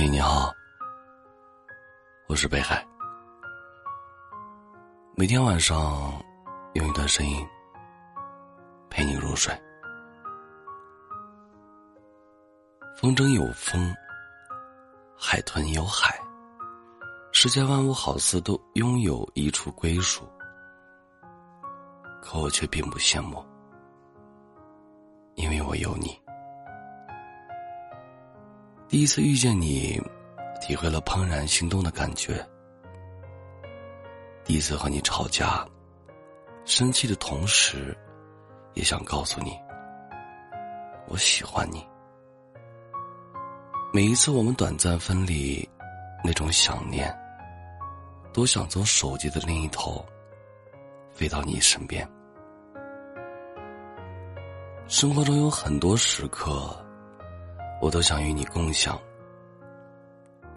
嘿，你好，我是北海。每天晚上用一段声音陪你入睡。风筝有风，海豚有海，世间万物好似都拥有一处归属，可我却并不羡慕，因为我有你。第一次遇见你，体会了怦然心动的感觉。第一次和你吵架，生气的同时，也想告诉你，我喜欢你。每一次我们短暂分离，那种想念，都想从手机的另一头，飞到你身边。生活中有很多时刻。我都想与你共享。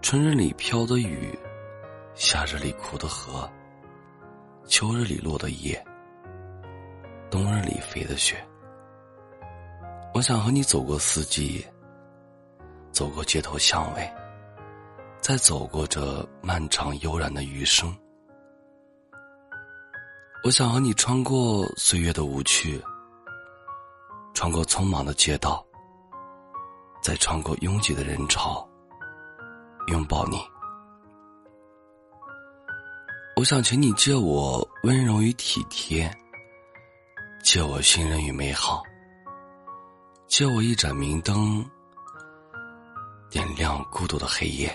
春日里飘的雨，夏日里哭的河，秋日里落的叶，冬日里飞的雪。我想和你走过四季，走过街头巷尾，再走过这漫长悠然的余生。我想和你穿过岁月的无趣，穿过匆忙的街道。在穿过拥挤的人潮，拥抱你。我想请你借我温柔与体贴，借我信任与美好，借我一盏明灯，点亮孤独的黑夜。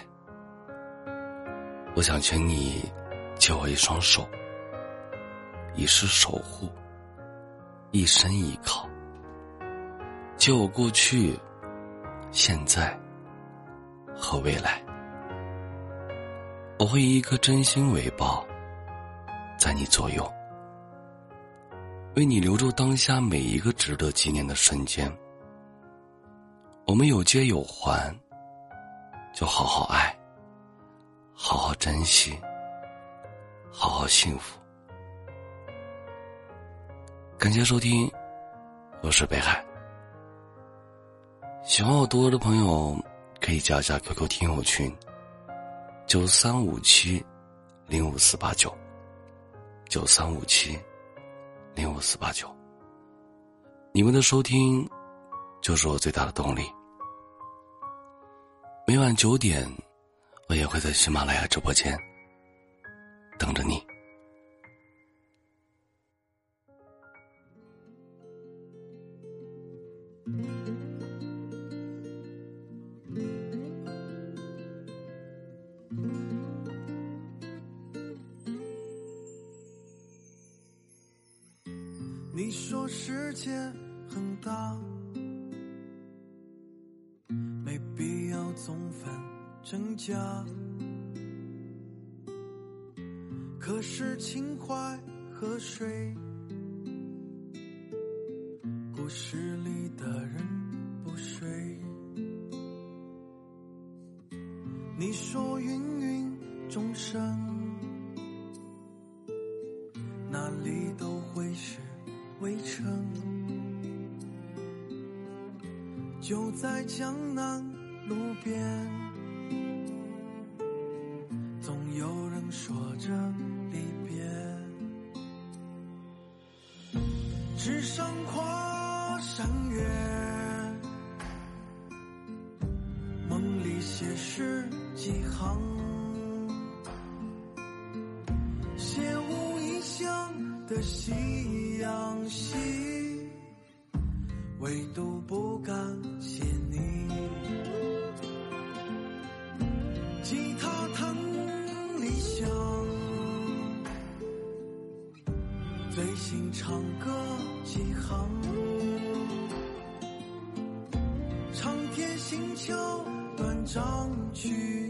我想请你借我一双手，一世守护，一生依靠。借我过去。现在和未来，我会以一颗真心为报，在你左右，为你留住当下每一个值得纪念的瞬间。我们有借有还，就好好爱，好好珍惜，好好幸福。感谢收听，我是北海。喜欢我多的朋友，可以加一下 QQ 听友群：九三五七零五四八九，九三五七零五四八九。你们的收听就是我最大的动力。每晚九点，我也会在喜马拉雅直播间等着你。你说世界很大，没必要总分真假。可是情怀和水，故事里的人不睡。你说芸芸众生，围城，就在江南路边，总有人说着离别。纸上跨山岳，梦里写诗几行，写无异乡的夕。相惜，唯独不感谢你。吉他弹理想，最心唱歌几行。长天星桥断章取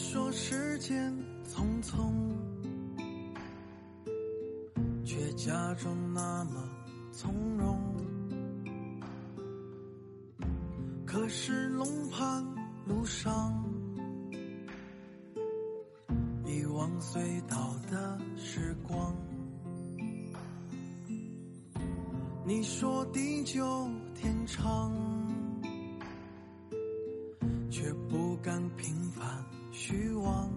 说时间匆匆，却假装那么从容。可是龙盘路上，遗忘隧道的时光。你说地久天长，却不敢平凡虚妄。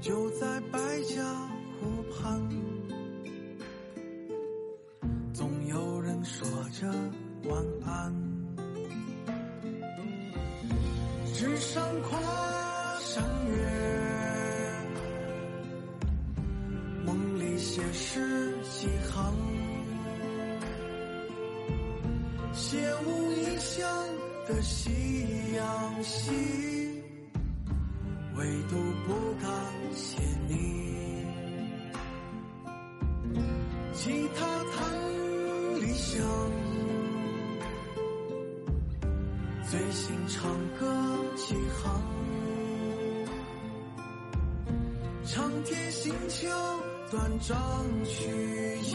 就在百家湖畔，总有人说着晚安。纸上跨山月，梦里写诗几行，写无影响的夕阳西，唯独不敢写你。吉他弹理想，最心唱歌几行，长天星球断章取义，